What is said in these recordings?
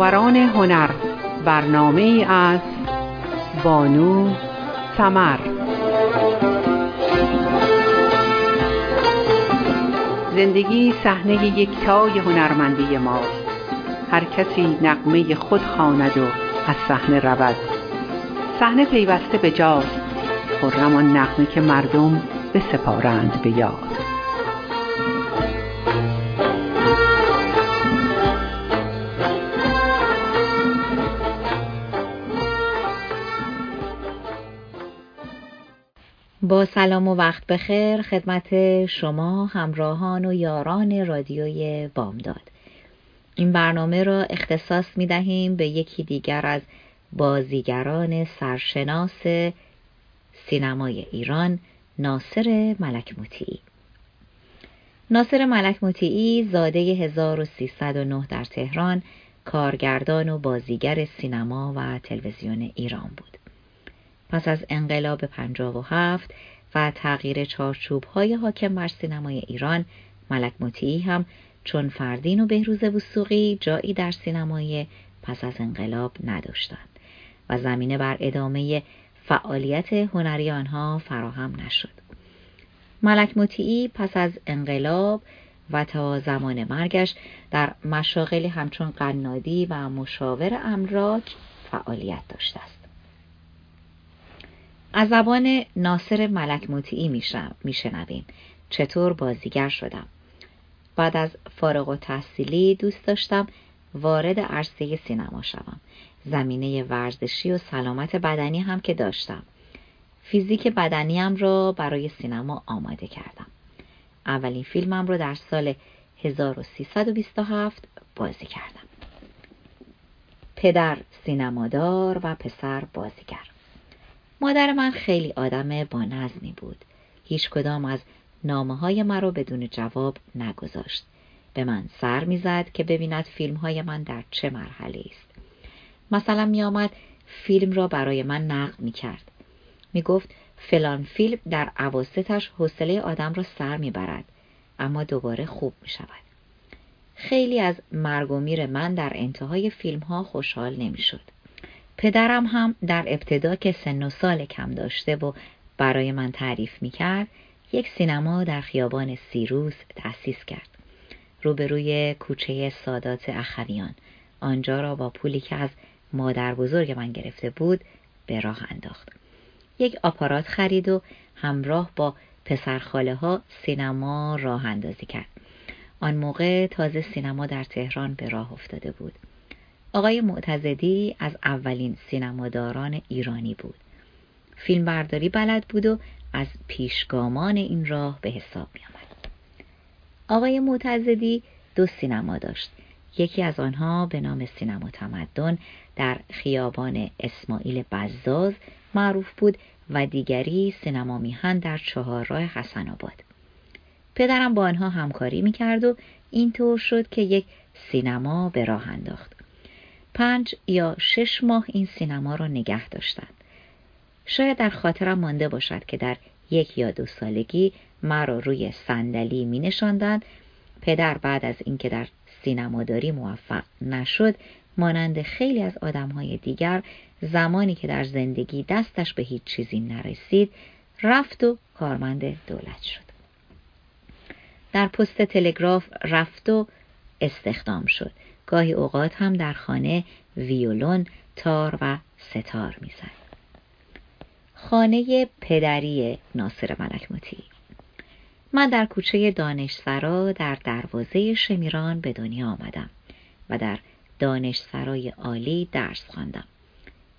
فناوران هنر برنامه از بانو سمر زندگی صحنه یکتای هنرمندی ماست. هر کسی نقمه خود خواند و از صحنه رود. صحنه پیوسته به جاست. خرم آن نغمه که مردم بسپارند به یاد. با سلام و وقت بخیر خدمت شما همراهان و یاران رادیوی بامداد این برنامه را اختصاص می دهیم به یکی دیگر از بازیگران سرشناس سینمای ایران ناصر ملک ناصر ملک زاده 1309 در تهران کارگردان و بازیگر سینما و تلویزیون ایران بود. پس از انقلاب 57 و تغییر چارچوب های حاکم بر سینمای ایران ملک مطیعی هم چون فردین و بهروز وسوقی جایی در سینمای پس از انقلاب نداشتند و زمینه بر ادامه فعالیت هنری آنها فراهم نشد. ملک مطیعی پس از انقلاب و تا زمان مرگش در مشاغلی همچون قنادی و مشاور املاک فعالیت داشته است. از زبان ناصر ملک مطیعی میشنویم چطور بازیگر شدم. بعد از فارغ و تحصیلی دوست داشتم وارد عرصه سینما شوم. زمینه ورزشی و سلامت بدنی هم که داشتم. فیزیک بدنیم را برای سینما آماده کردم. اولین فیلمم را در سال 1327 بازی کردم. پدر سینمادار و پسر بازیگر. مادر من خیلی آدم با نظمی بود. هیچ کدام از نامه های مرا بدون جواب نگذاشت. به من سر می‌زد که ببیند فیلم های من در چه مرحله است. مثلا می آمد فیلم را برای من نقل می کرد. می گفت فلان فیلم در عواستش حوصله آدم را سر می برد اما دوباره خوب می شود. خیلی از مرگ من در انتهای فیلم ها خوشحال نمی شد. پدرم هم در ابتدا که سن و سال کم داشته و برای من تعریف می کرد یک سینما در خیابان سیروس تأسیس کرد. روبروی کوچه سادات اخویان آنجا را با پولی که از مادر بزرگ من گرفته بود به راه انداخت. یک آپارات خرید و همراه با پسرخاله ها سینما راه اندازی کرد. آن موقع تازه سینما در تهران به راه افتاده بود. آقای معتزدی از اولین سینماداران ایرانی بود. فیلم برداری بلد بود و از پیشگامان این راه به حساب می آمد. آقای معتزدی دو سینما داشت. یکی از آنها به نام سینما تمدن در خیابان اسماعیل بزاز معروف بود و دیگری سینما میهن در چهارراه حسن آباد. پدرم با آنها همکاری می‌کرد و اینطور شد که یک سینما به راه انداخت. پنج یا شش ماه این سینما را نگه داشتند. شاید در خاطرم مانده باشد که در یک یا دو سالگی مرا روی صندلی می نشاندند. پدر بعد از اینکه در سینماداری موفق نشد مانند خیلی از آدمهای دیگر زمانی که در زندگی دستش به هیچ چیزی نرسید رفت و کارمند دولت شد در پست تلگراف رفت و استخدام شد گاهی اوقات هم در خانه ویولون تار و ستار می‌زد خانه پدری ناصر ملک مطیع من در کوچه دانشسرا در دروازه شمیران به دنیا آمدم و در دانشسرای عالی درس خواندم.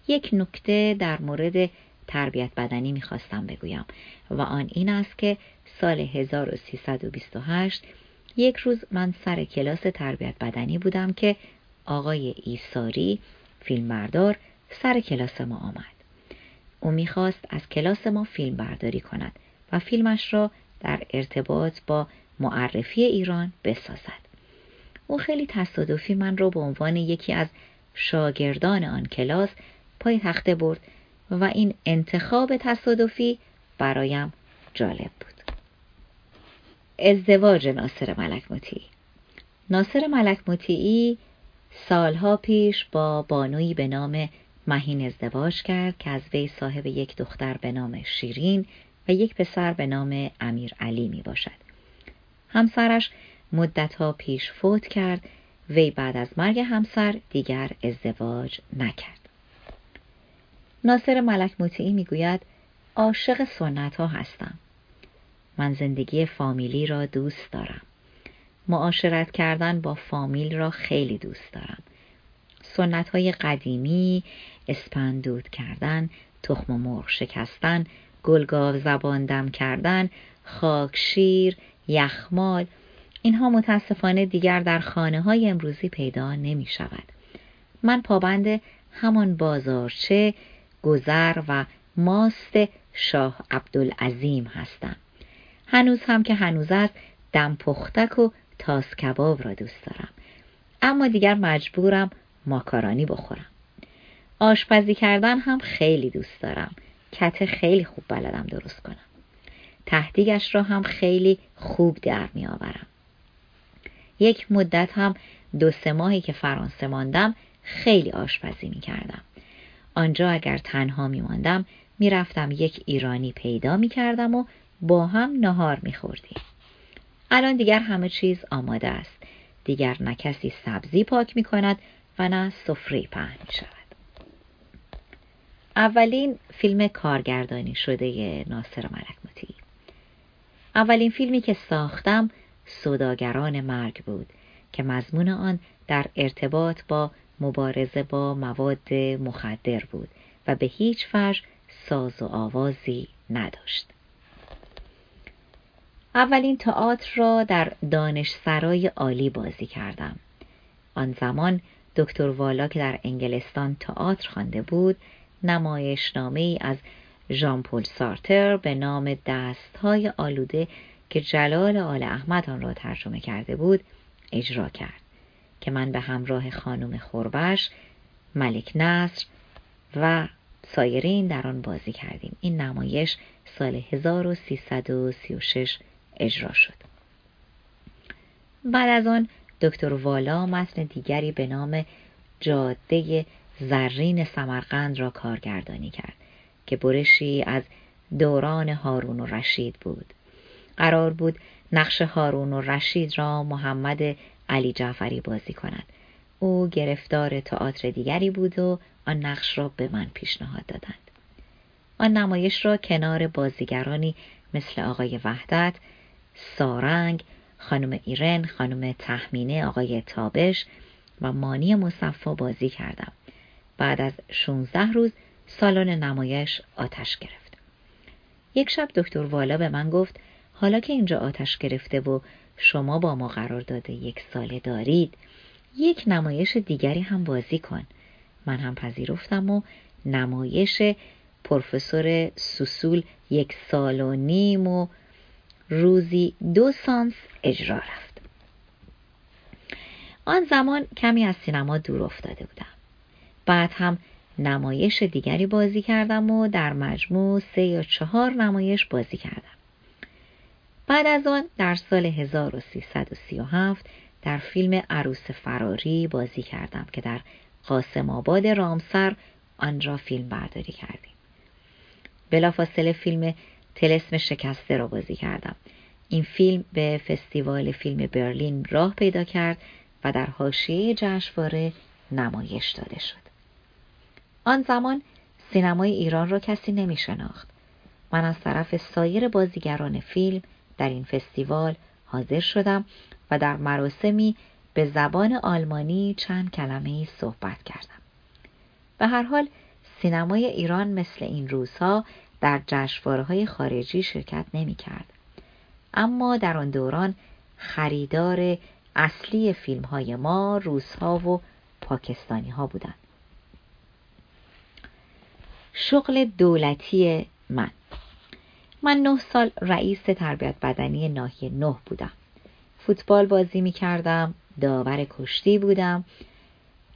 یک نکته در مورد تربیت بدنی می‌خواستم بگویم و آن این است که سال 1328 یک روز من سر کلاس تربیت بدنی بودم که آقای ایساری فیلمبردار سر کلاس ما آمد. او می‌خواست از کلاس ما فیلم برداری کند و فیلمش را در ارتباط با معرفی ایران بسازد. او خیلی تصادفی من را به عنوان یکی از شاگردان آن کلاس پای تخته برد و این انتخاب تصادفی برایم جالب بود. ازدواج ناصر ملک مطیعی ناصر ملک مطیعی سالها پیش با بانویی به نام مهین ازدواج کرد که از وی صاحب یک دختر به نام شیرین و یک پسر به نام امیر علی می باشد. همسرش مدتها پیش فوت کرد وی بعد از مرگ همسر دیگر ازدواج نکرد. ناصر ملک مطیعی می‌گوید عاشق سنت ها هستم. من زندگی فامیلی را دوست دارم. معاشرت کردن با فامیل را خیلی دوست دارم. سنت های قدیمی، اسپندود کردن، تخم مرغ شکستن، گلگاو زبان دم کردن، خاکشیر، یخمال، اینها متاسفانه دیگر در خانه های امروزی پیدا نمی شود. من پابند همان بازارچه، گذر و ماست شاه عبدالعظیم هستم. هنوز هم که هنوز است دم پختک و تاس کباب را دوست دارم. اما دیگر مجبورم ماکارانی بخورم. آشپزی کردن هم خیلی دوست دارم. کته خیلی خوب بلدم درست کنم. تهدیگش را هم خیلی خوب در می آورم. یک مدت هم دو سه ماهی که فرانسه ماندم خیلی آشپزی می کردم. آنجا اگر تنها می ماندم می رفتم یک ایرانی پیدا می کردم و با هم نهار می خوردیم. الان دیگر همه چیز آماده است. دیگر نه کسی سبزی پاک می کند و نه سفره پهن می شود. اولین فیلم کارگردانی شده ناصر ملک مطیعی اولین فیلمی که ساختم صداگران مرگ بود که مضمون آن در ارتباط با مبارزه با مواد مخدر بود و به هیچ وجه ساز و آوازی نداشت. اولین تئاتر را در دانشسرای عالی بازی کردم. آن زمان دکتر والا که در انگلستان تئاتر خوانده بود نمایشنامه ای از ژان پل سارتر به نام دستهای آلوده که جلال آل احمد آن را ترجمه کرده بود اجرا کرد که من به همراه خانم خوربش ملک نصر و سایرین در آن بازی کردیم این نمایش سال 1336 اجرا شد. بعد از آن دکتر والا متن دیگری به نام جاده زرین سمرقند را کارگردانی کرد که برشی از دوران هارون و رشید بود. قرار بود نقش هارون و رشید را محمد علی جعفری بازی کند او گرفتار تئاتر دیگری بود و آن نقش را به من پیشنهاد دادند. آن نمایش را کنار بازیگرانی مثل آقای وحدت سارنگ خانم ایرن خانم تحمینه آقای تابش و مانی مصفا بازی کردم. بعد از 16 روز سالن نمایش آتش گرفت. یک شب دکتر والا به من گفت حالا که اینجا آتش گرفته و شما با ما قرار داده یک ساله دارید یک نمایش دیگری هم بازی کن. من هم پذیرفتم و نمایش پروفسور سوسول یک سال و نیم و روزی دو سانس اجرا رفت. آن زمان کمی از سینما دور افتاده بودم. بعد هم نمایش دیگری بازی کردم و در مجموع سه یا چهار نمایش بازی کردم. بعد از آن در سال 1337 در فیلم عروس فراری بازی کردم که در قاسم آباد رامسر آن را فیلم برداری کردیم. بلافاصله فیلم تلسم شکسته را بازی کردم. این فیلم به فستیوال فیلم برلین راه پیدا کرد و در حاشیه جشنواره نمایش داده شد. آن زمان سینمای ایران را کسی نمی شناخت. من از طرف سایر بازیگران فیلم در این فستیوال حاضر شدم و در مراسمی به زبان آلمانی چند کلمه صحبت کردم. به هر حال سینمای ایران مثل این روزها در جشنواره های خارجی شرکت نمی کرد. اما در آن دوران خریدار اصلی فیلم های ما روزها و پاکستانی ها بودند. شغل دولتی من من نه سال رئیس تربیت بدنی ناحیه نه بودم. فوتبال بازی می کردم، داور کشتی بودم.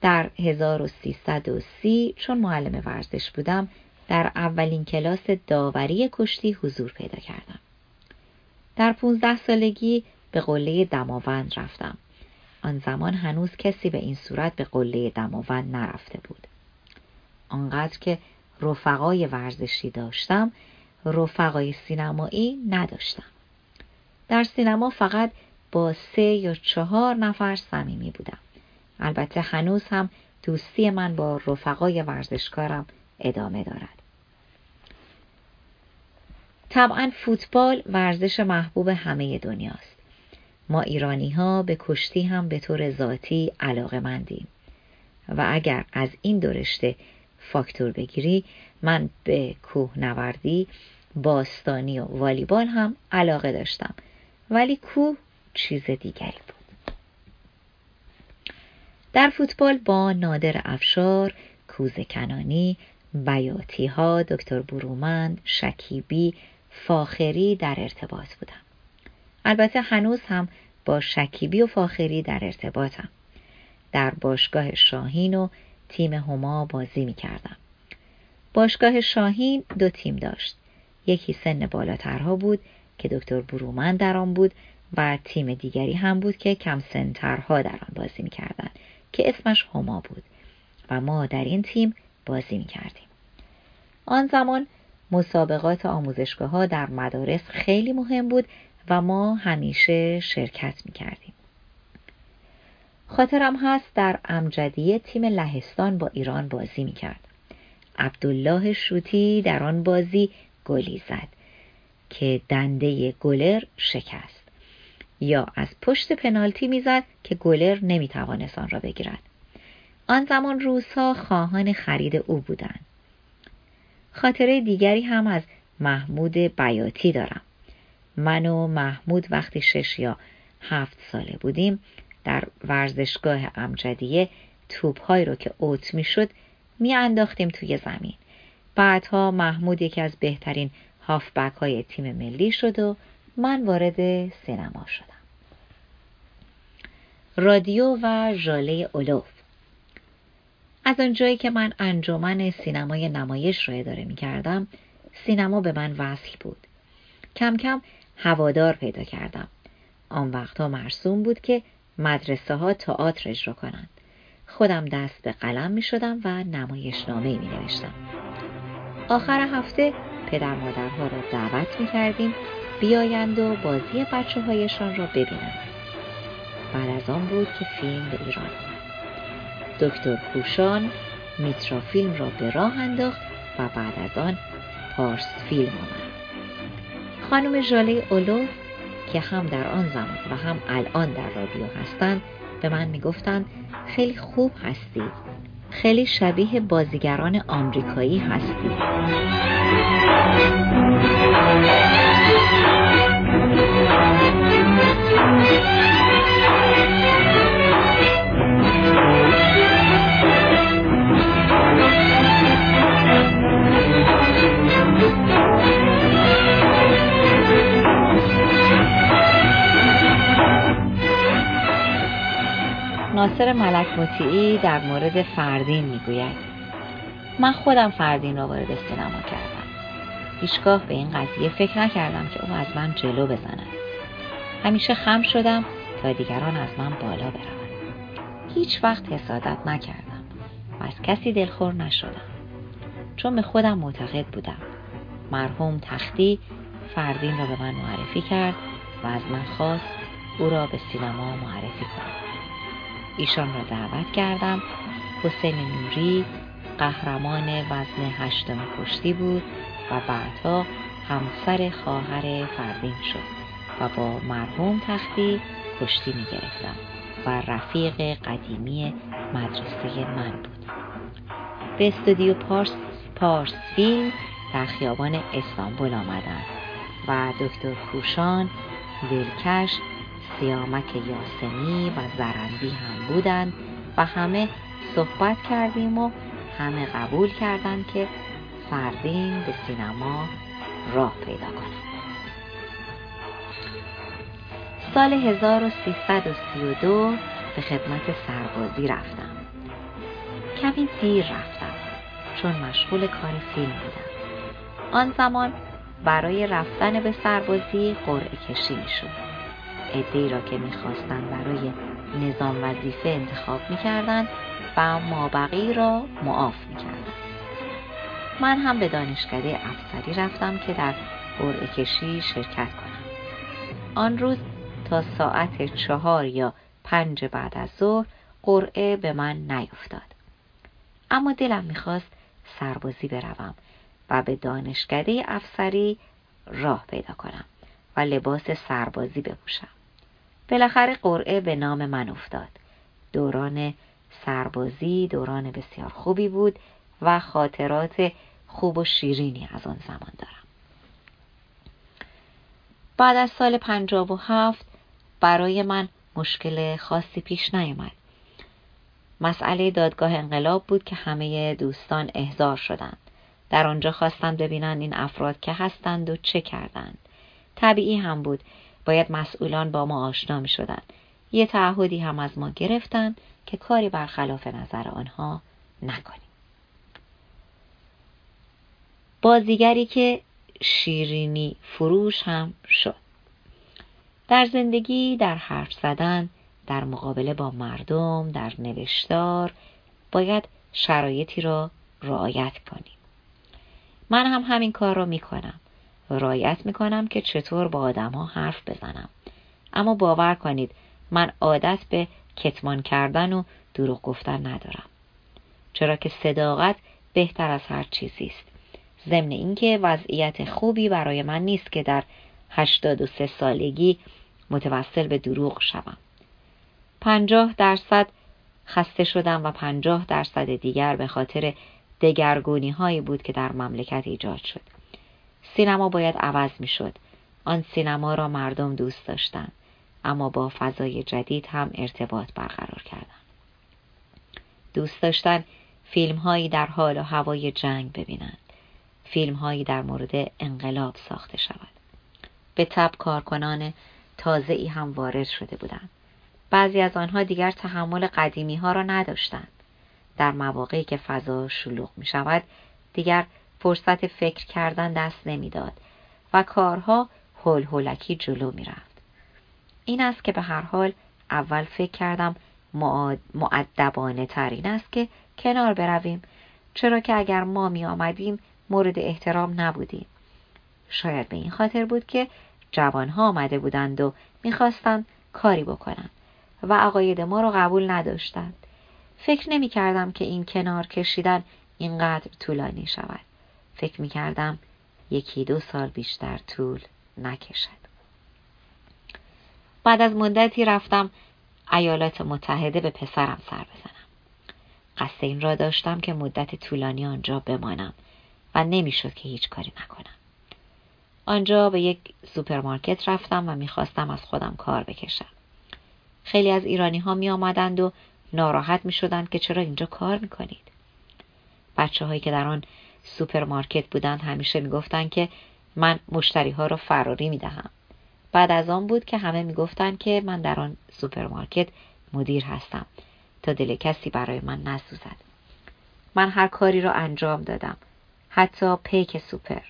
در 1330 چون معلم ورزش بودم در اولین کلاس داوری کشتی حضور پیدا کردم. در 15 سالگی به قله دماوند رفتم. آن زمان هنوز کسی به این صورت به قله دماوند نرفته بود آنقدر که رفقای ورزشی داشتم رفقای سینمایی نداشتم در سینما فقط با سه یا چهار نفر صمیمی بودم البته هنوز هم دوستی من با رفقای ورزشکارم ادامه دارد. طبعا فوتبال ورزش محبوب همه دنیاست. ما ایرانی ها به کشتی هم به طور ذاتی علاقه مندیم. و اگر از این درشته فاکتور بگیری من به کوهنوردی باستانی و والیبال هم علاقه داشتم. ولی کوه چیز دیگری بود. در فوتبال با نادر افشار کوزه کنانی بیاتی ها دکتر برومند شکیبی فاخری در ارتباط بودم البته هنوز هم با شکیبی و فاخری در ارتباطم در باشگاه شاهین و تیم هما بازی می کردم. باشگاه شاهین دو تیم داشت. یکی سن بالاترها بود که دکتر برومن در آن بود و تیم دیگری هم بود که کم سنترها در آن بازی می کردن که اسمش هما بود و ما در این تیم بازی می کردیم. آن زمان مسابقات آموزشگاه ها در مدارس خیلی مهم بود و ما همیشه شرکت می کردیم. خاطرم هست در امجدیه تیم لهستان با ایران بازی می کرد. عبدالله شوتی در آن بازی گلی زد که دنده گلر شکست یا از پشت پنالتی می‌زد که گلر نمی‌توانست آن را بگیرد آن زمان روزها خواهان خرید او بودند. خاطره دیگری هم از محمود بیاتی دارم. من و محمود وقتی شش یا هفت ساله بودیم در ورزشگاه امجدیه توپهایی رو که اوت می‌شد می انداختیم توی زمین. بعدها محمود یکی از بهترین هافبک های تیم ملی شد و من وارد سینما شدم. رادیو و ژاله اولوف از آنجایی که من انجمن سینمای نمایش را اداره می کردم سینما به من وصل بود. کم کم هوادار پیدا کردم. آن وقتها مرسوم بود که مدرسه ها تئاتر اجرا کنند. خودم دست به قلم می شدم و نمایشنامه می نوشتم آخر هفته پدر مادرها را دعوت می کردیم بیایند و بازی بچه هایشان را ببینند. بعد از آن بود که فیلم به ایران دکتر کوشان میترا فیلم را به راه انداخت و بعد از آن پارس فیلم آمد. خانم ژاله اولو که هم در آن زمان و هم الان در رادیو هستند به من می‌گفتند خیلی خوب هستید خیلی شبیه بازیگران آمریکایی هستید ناصر ملک مطیعی در مورد فردین می‌گوید. من خودم فردین را وارد سینما کردم. هیچگاه به این قضیه فکر نکردم که او از من جلو بزند. همیشه خم شدم تا دیگران از من بالا بروند. هیچ وقت حسادت نکردم و از کسی دلخور نشدم. چون به خودم معتقد بودم. مرحوم تختی فردین را به من معرفی کرد و از من خواست او را به سینما معرفی کنم ایشان را دعوت کردم. حسین نوری قهرمان وزن هشتم کشتی بود و بعدها همسر خواهر فردین شد و با مرحوم تختی کشتی می گرفتم و رفیق قدیمی مدرسه من بود. به استودیو پارس, پارس فیلم در خیابان استانبول آمدند و دکتر کوشان دلکش سیامک یاسمی و زرندی هم بودند و همه صحبت کردیم و همه قبول کردند که فردین به سینما راه پیدا کنند. سال 1332 به خدمت سربازی رفتم. کمی دیر رفتم چون مشغول کار فیلم بودم. آن زمان برای رفتن به سربازی قرعه کشی می شد ادهی را که می‌خواستند برای نظام وظیفه انتخاب می کردن و مابقی را معاف می کردن. من هم به دانشکده افسری رفتم که در قرعه کشی شرکت کنم. آن روز تا ساعت چهار یا پنج بعد از ظهر قرعه به من نیفتاد. اما دلم می‌خواست سربازی بروم و به دانشکده افسری راه پیدا کنم. و لباس سربازی بپوشم. بالاخره قرعه به نام من افتاد. دوران سربازی دوران بسیار خوبی بود و خاطرات خوب و شیرینی از آن زمان دارم. بعد از سال پنجاب و هفت برای من مشکل خاصی پیش نیامد مسئله دادگاه انقلاب بود که همه دوستان احضار شدند. در آنجا خواستند ببینند این افراد که هستند و چه کردند. طبیعی هم بود. باید مسئولان با ما آشنا می شدند یه تعهدی هم از ما گرفتند که کاری برخلاف نظر آنها نکنیم. بازیگری که شیرینی فروش هم شد. در زندگی در حرف زدن در مقابله با مردم در نوشتار باید شرایطی را رعایت کنیم. من هم همین کار را می کنم رعایت می کنم که چطور با آدم ها حرف بزنم. اما باور کنید من عادت به کتمان کردن و دروغ گفتن ندارم. چرا که صداقت بهتر از هر چیزی است. ضمن اینکه وضعیت خوبی برای من نیست که در هشتاد و سه سالگی متوسل به دروغ شوم. پنجاه درصد خسته شدم و پنجاه درصد دیگر به خاطر دگرگونی هایی بود که در مملکت ایجاد شد. سینما باید عوض می شد آن سینما را مردم دوست داشتند. اما با فضای جدید هم ارتباط برقرار کردن دوست داشتن فیلم هایی در حال و هوای جنگ ببینند. فیلم هایی در مورد انقلاب ساخته شود. به تب کارکنان تازه ای هم وارد شده بودند. بعضی از آنها دیگر تحمل قدیمی ها را نداشتند. در مواقعی که فضا شلوغ می شود دیگر فرصت فکر کردن دست نمی‌داد و کارها هول هولکی جلو می رفت. این است که به هر حال اول فکر کردم معدبانه ترین است که کنار برویم چرا که اگر ما می آمدیم مورد احترام نبودیم. شاید به این خاطر بود که جوانها آمده بودند و می‌خواستند کاری بکنند و عقاید ما را قبول نداشتند. فکر نمی کردم که این کنار کشیدن اینقدر طولانی شود. فکر می کردم یکی دو سال بیشتر طول نکشید. بعد از مدتی رفتم ایالات متحده به پسرم سر بزنم. قصد این را داشتم که مدت طولانی آنجا بمانم و نمی‌شد که هیچ کاری نکنم. آنجا به یک سوپرمارکت رفتم و می‌خواستم از خودم کار بکشم. خیلی از ایرانی ها می آمدند و ناراحت می شدند که چرا اینجا کار می کنید. بچه هایی که در آن سوپرمارکت بودند همیشه می گفتند که من مشتری ها را فراری می دهم. بعد از آن بود که همه می گفتند که من در آن سوپرمارکت مدیر هستم تا دل کسی برای من نسوزد. من هر کاری را انجام دادم. حتی پیک سوپر.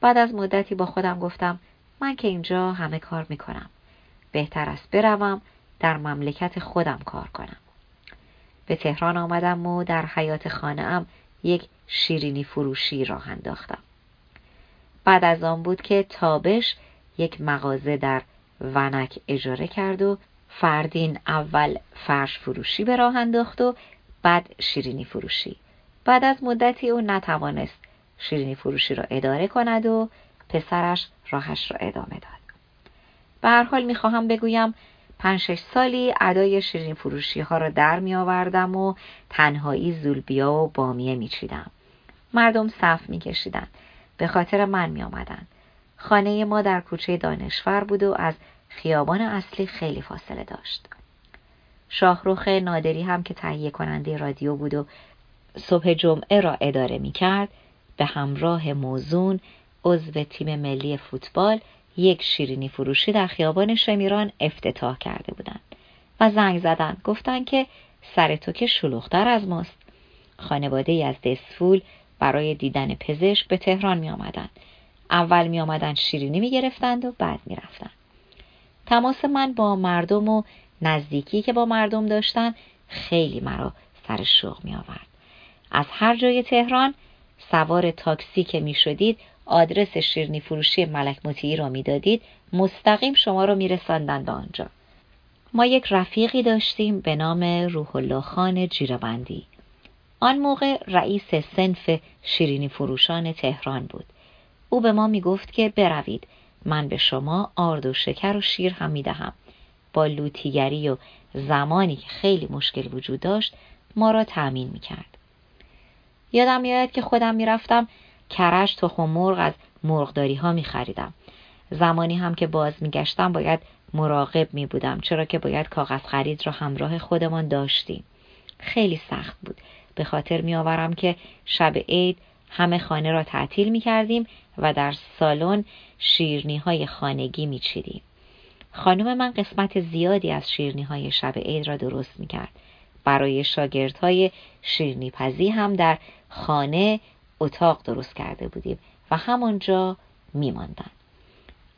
بعد از مدتی با خودم گفتم من که اینجا همه کار می‌کنم. بهتر است بروم در مملکت خودم کار کنم. به تهران آمدم و در حیات خانه ام یک شیرینی فروشی راه انداختم. بعد از آن بود که تابش یک مغازه در ونک اجاره کرد و فردین اول فرش فروشی به راه انداخت و بعد شیرینی فروشی. بعد از مدتی او نتوانست شیرینی فروشی را اداره کند و پسرش راهش را ادامه داد. به هر حال می‌خواهم بگویم پنج شش سالی ادای شیرینی فروشی ها را در می آوردم و تنهایی زولبیا و بامیه می چیدم. مردم صف می کشیدن. به خاطر من می آمدن. خانه ما در کوچه دانشور بود و از خیابان اصلی خیلی فاصله داشت. شاهروخ نادری هم که تهیه کننده رادیو بود و صبح جمعه را اداره می کرد به همراه موزون عضو تیم ملی فوتبال یک شیرینی فروشی در خیابان شمیران افتتاح کرده بودند و زنگ زدند گفتند که سر تو که شلوغتر از ماست خانواده ای از دستفول برای دیدن پزشک به تهران می آمدند. اول می آمدند شیرینی می گرفتند و بعد می رفتند. تماس من با مردم و نزدیکی که با مردم داشتن خیلی مرا سر شوق می آورد. از هر جای تهران سوار تاکسی که می شدید آدرس شیرنی فروشی ملک مطیعی را می‌دادید مستقیم شما را میرساندند آنجا ما یک رفیقی داشتیم به نام روح الله خان جیربندی آن موقع رئیس سنف شیرینی فروشان تهران بود او به ما می گفت که بروید من به شما آرد و شکر و شیر هم می دهم. با لوتیگری و زمانی که خیلی مشکل وجود داشت ما را تأمین می کرد. یادم میآید که خودم می‌رفتم کرش تخم مرغ از مرغداری ها می خریدم. زمانی هم که باز می گشتم باید مراقب می بودم چرا که باید کاغذ خرید را همراه خودمان داشتیم. خیلی سخت بود. به خاطر می آورم که شب عید همه خانه را تعطیل می کردیم و در سالن شیرنی های خانگی می چیدیم. خانم من قسمت زیادی از شیرنی های شب عید را درست می کرد. برای شاگردهای شیرنی پزی هم در خانه اتاق درست کرده بودیم و همانجا میماندن.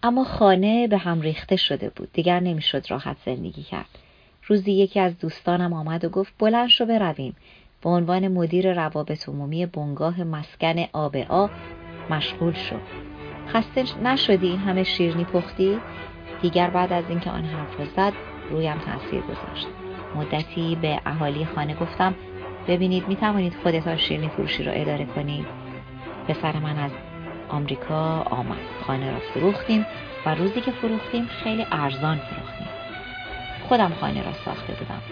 اما خانه به هم ریخته شده بود. دیگر نمی‌شد راحت زندگی کرد. روزی یکی از دوستانم آمد و گفت بلند شو برویم. به عنوان مدیر روابط عمومی بنگاه مسکن آب آ مشغول شد. خسته نشدی این همه شیرنی پختی؟ دیگر بعد از اینکه آن حرف زد رویم تاثیر گذاشت. مدتی به اهالی خانه گفتم ببینید می توانید خودتان شیرنی فروشی را اداره کنید. پسر من از آمریکا آمد. خانه را فروختیم و روزی که فروختیم خیلی ارزان فروختیم. خودم خانه را ساخته بودم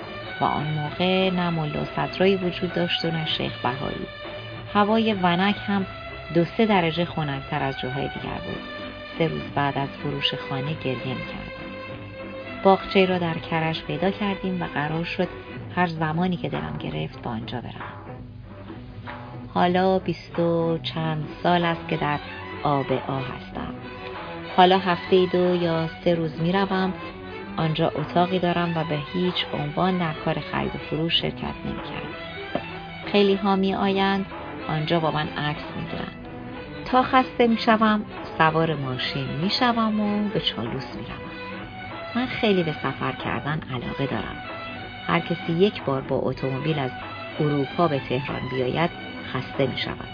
و آن موقع نه ملا صدرایی وجود داشت و نه شیخ بهایی. هوای ونک هم دو سه درجه خنکتر از جاهای دیگر بود. سه روز بعد از فروش خانه گریه می‌کردم. باغچه را در کرش پیدا کردیم و قرار شد هر زمانی که دلم گرفت با آنجا برم حالا بیست و چند سال است که در آب آ هستم حالا هفته دو یا سه روز می روم آنجا اتاقی دارم و به هیچ عنوان در کار خرید و فروش شرکت نمی کرد. خیلی ها می آیند آنجا با من عکس می گیرند. تا خسته می شوم سوار ماشین می شوم و به چالوس می روم. من خیلی به سفر کردن علاقه دارم. هر کسی یک بار با اتومبیل از اروپا به تهران بیاید خسته می شود.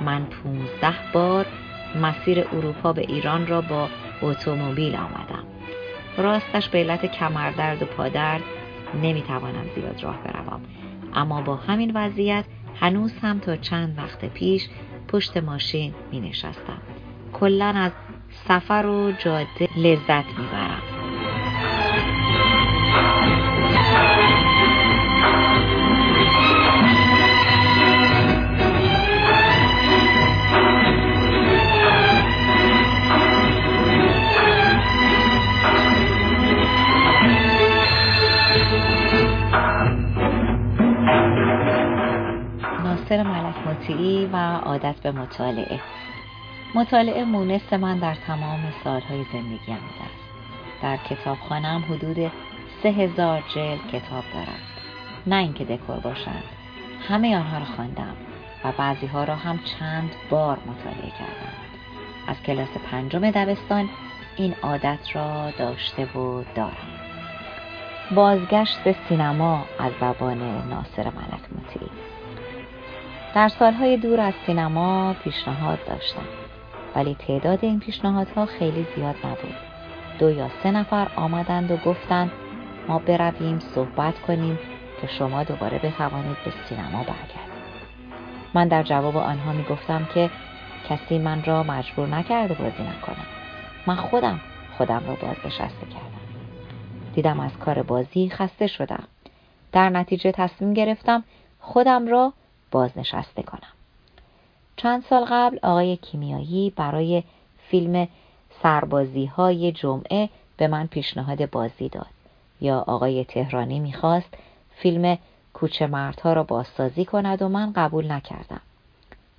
من پونزده بار مسیر اروپا به ایران را با اتومبیل آمدم. راستش به علت کمردرد و پادرد نمی‌توانم زیاد راه بروم اما با همین وضعیت هنوز هم تا چند وقت پیش پشت ماشین می نشستم. کلا از سفر و جاده لذت می‌برم. ناصر ملک مطیعی و عادت به مطالعه. مطالعه مونس من در تمام سالهای زندگیم بوده است. در کتابخانم حدود سه هزار جلد کتاب دارم. نه اینکه دکور باشند. همه آنها را خواندم و بعضی ها را هم چند بار مطالعه کردم. از کلاس پنجم دبستان این عادت را داشته و دارم. بازگشت سینما از زبان ناصر ملک مطیعی. در سالهای دور از سینما پیشنهاد داشتم. ولی تعداد این پیشنهادها خیلی زیاد نبود. دو یا سه نفر آمدند و گفتند ما برویم صحبت کنیم که شما دوباره بتوانید به سینما برگردید. من در جواب آنها می گفتم که کسی من را مجبور نکرده بازی نکنم من خودم خودم را بازنشسته کردم. دیدم از کار بازی خسته شدم. در نتیجه تصمیم گرفتم خودم را بازنشسته کنم چند سال قبل آقای کیمیایی برای فیلم سربازی های جمعه به من پیشنهاد بازی داد یا آقای تهرانی می‌خواست فیلم کوچه مردها را بازسازی کند و من قبول نکردم.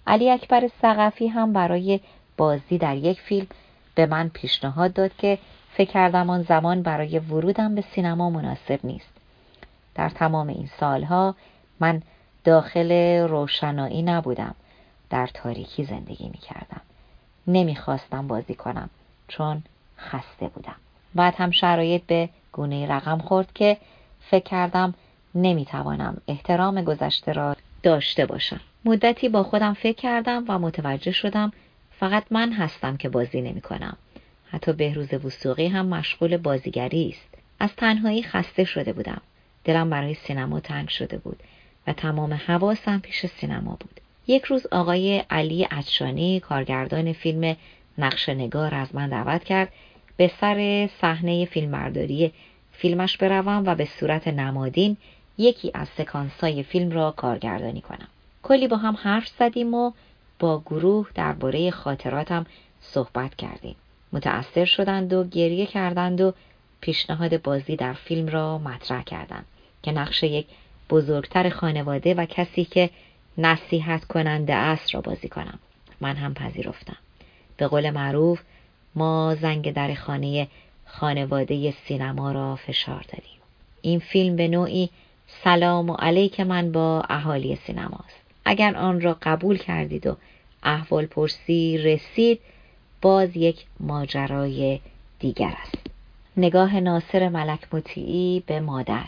علی اکبر سقفی هم برای بازی در یک فیلم به من پیشنهاد داد که فکر کردم آن زمان برای ورودم به سینما مناسب نیست. در تمام این سالها من داخل روشنایی نبودم. در تاریکی زندگی می کردم. نمی خواستم بازی کنم چون خسته بودم. بعد هم شرایط به گونه رقم خورد که فکر کردم نمی‌توانم احترام گذشته را داشته باشم مدتی با خودم فکر کردم و متوجه شدم فقط من هستم که بازی نمی کنم. حتی بهروز وسوقی هم مشغول بازیگری است. از تنهایی خسته شده بودم. دلم برای سینما تنگ شده بود تمام حواسم پیش سینما بود. یک روز آقای علی عطشانی کارگردان فیلم نقش نگار از من دعوت کرد به سر صحنه فیلمبرداری فیلمش بروم و به صورت نمادین یکی از سکانسای فیلم را کارگردانی کنم. کلی با هم حرف زدیم و با گروه درباره خاطراتم صحبت کردیم. متأثر شدند و گریه کردند و پیشنهاد بازی در فیلم را مطرح کردند که نقش یک بزرگتر خانواده و کسی که نصیحت کننده است را بازی کنم. من هم پذیرفتم. به قول معروف ما زنگ در خانه خانواده سینما را فشار دادیم. این فیلم به نوعی سلام و علیک من با اهالی سینماست. اگر آن را قبول کردید و احوال پرسی رسید باز یک ماجرای دیگر است. نگاه ناصر ملک مطیعی به مادر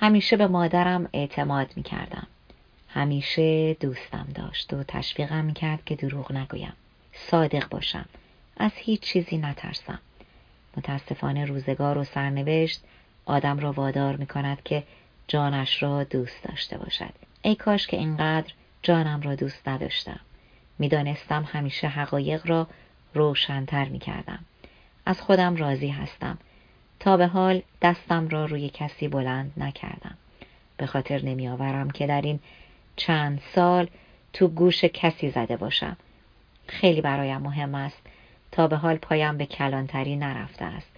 همیشه به مادرم اعتماد می کردم. همیشه دوستم داشت و تشویقم می کرد که دروغ نگویم. صادق باشم. از هیچ چیزی نترسم. متاسفانه روزگار و سرنوشت آدم را وادار می کند که جانش را دوست داشته باشد. ای کاش که اینقدر جانم را دوست نداشتم. می‌دانستم همیشه حقایق را روشنتر می کردم. از خودم راضی هستم. تا به حال دستم را روی کسی بلند نکردم. به خاطر نمی آورم که در این چند سال تو گوش کسی زده باشم. خیلی برایم مهم است تا به حال پایم به کلانتری نرفته است.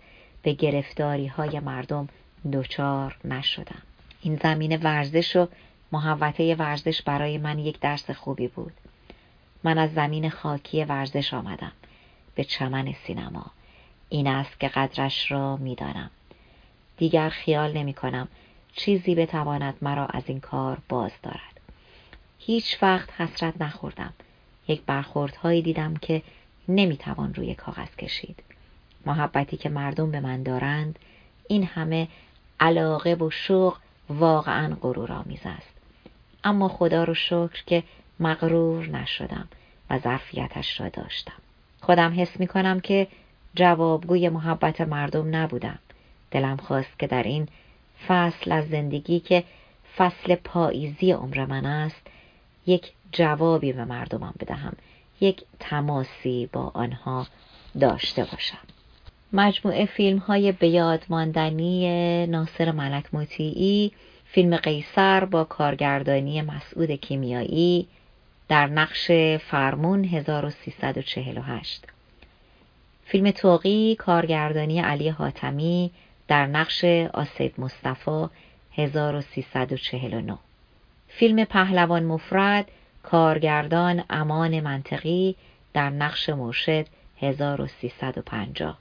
به گرفتاری های مردم دچار نشدم. این زمین ورزش و محوطه ورزش برای من یک درس خوبی بود. من از زمین خاکی ورزش آمدم به چمن سینما. این است که قدرش را می‌دانم. دیگر خیال نمی کنم چیزی بتواند مرا از این کار باز دارد. هیچ وقت حسرت نخوردم. یک برخوردهایی دیدم که نمی‌توان روی کاغذ کشید. محبتی که مردم به من دارند این همه علاقه و شوق واقعا غرورآمیز است. اما خدا رو شکر که مغرور نشدم و ظرفیتش را داشتم. خودم حس می کنم که جوابگوی محبت مردم نبودم. دلم خواست که در این فصل از زندگی که فصل پاییزی عمر من است یک جوابی به مردمم بدهم یک تماسی با آنها داشته باشم مجموعه فیلم های بیاد ماندنی ناصر ملک مطیعی فیلم قیصر با کارگردانی مسعود کیمیایی در نقش فرمون 1348 فیلم توقی کارگردانی علی حاتمی در نقش آسید مصطفی 1349 فیلم پهلوان مفرد کارگردان امان منطقی در نقش مرشد 1350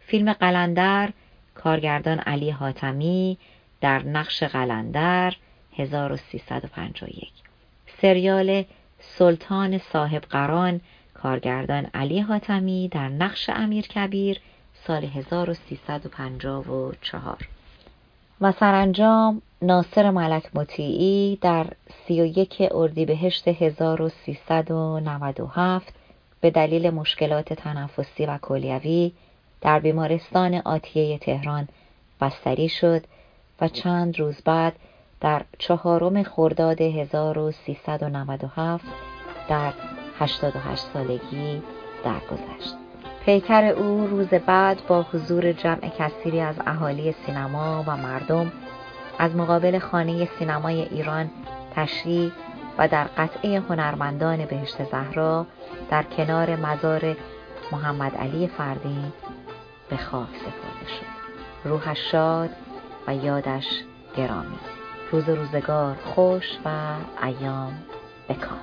فیلم قلندر کارگردان علی حاتمی در نقش قلندر 1351 سریال سلطان صاحب قران کارگردان علی حاتمی در نقش امیر کبیر سال 1354 و سرانجام ناصر ملک مطیعی در 31 اردیبهشت 1397 به دلیل مشکلات تنفسی و کلیوی در بیمارستان آتیه تهران بستری شد و چند روز بعد در چهارم خرداد 1397 در 88 سالگی درگذشت. پیکر او روز بعد با حضور جمع کثیری از اهالی سینما و مردم از مقابل خانه سینمای ایران تشریح و در قطعه هنرمندان بهشت زهرا در کنار مزار محمد علی فردین به خاک سپرده شد. روحش شاد و یادش گرامی. روز روزگار خوش و ایام بکام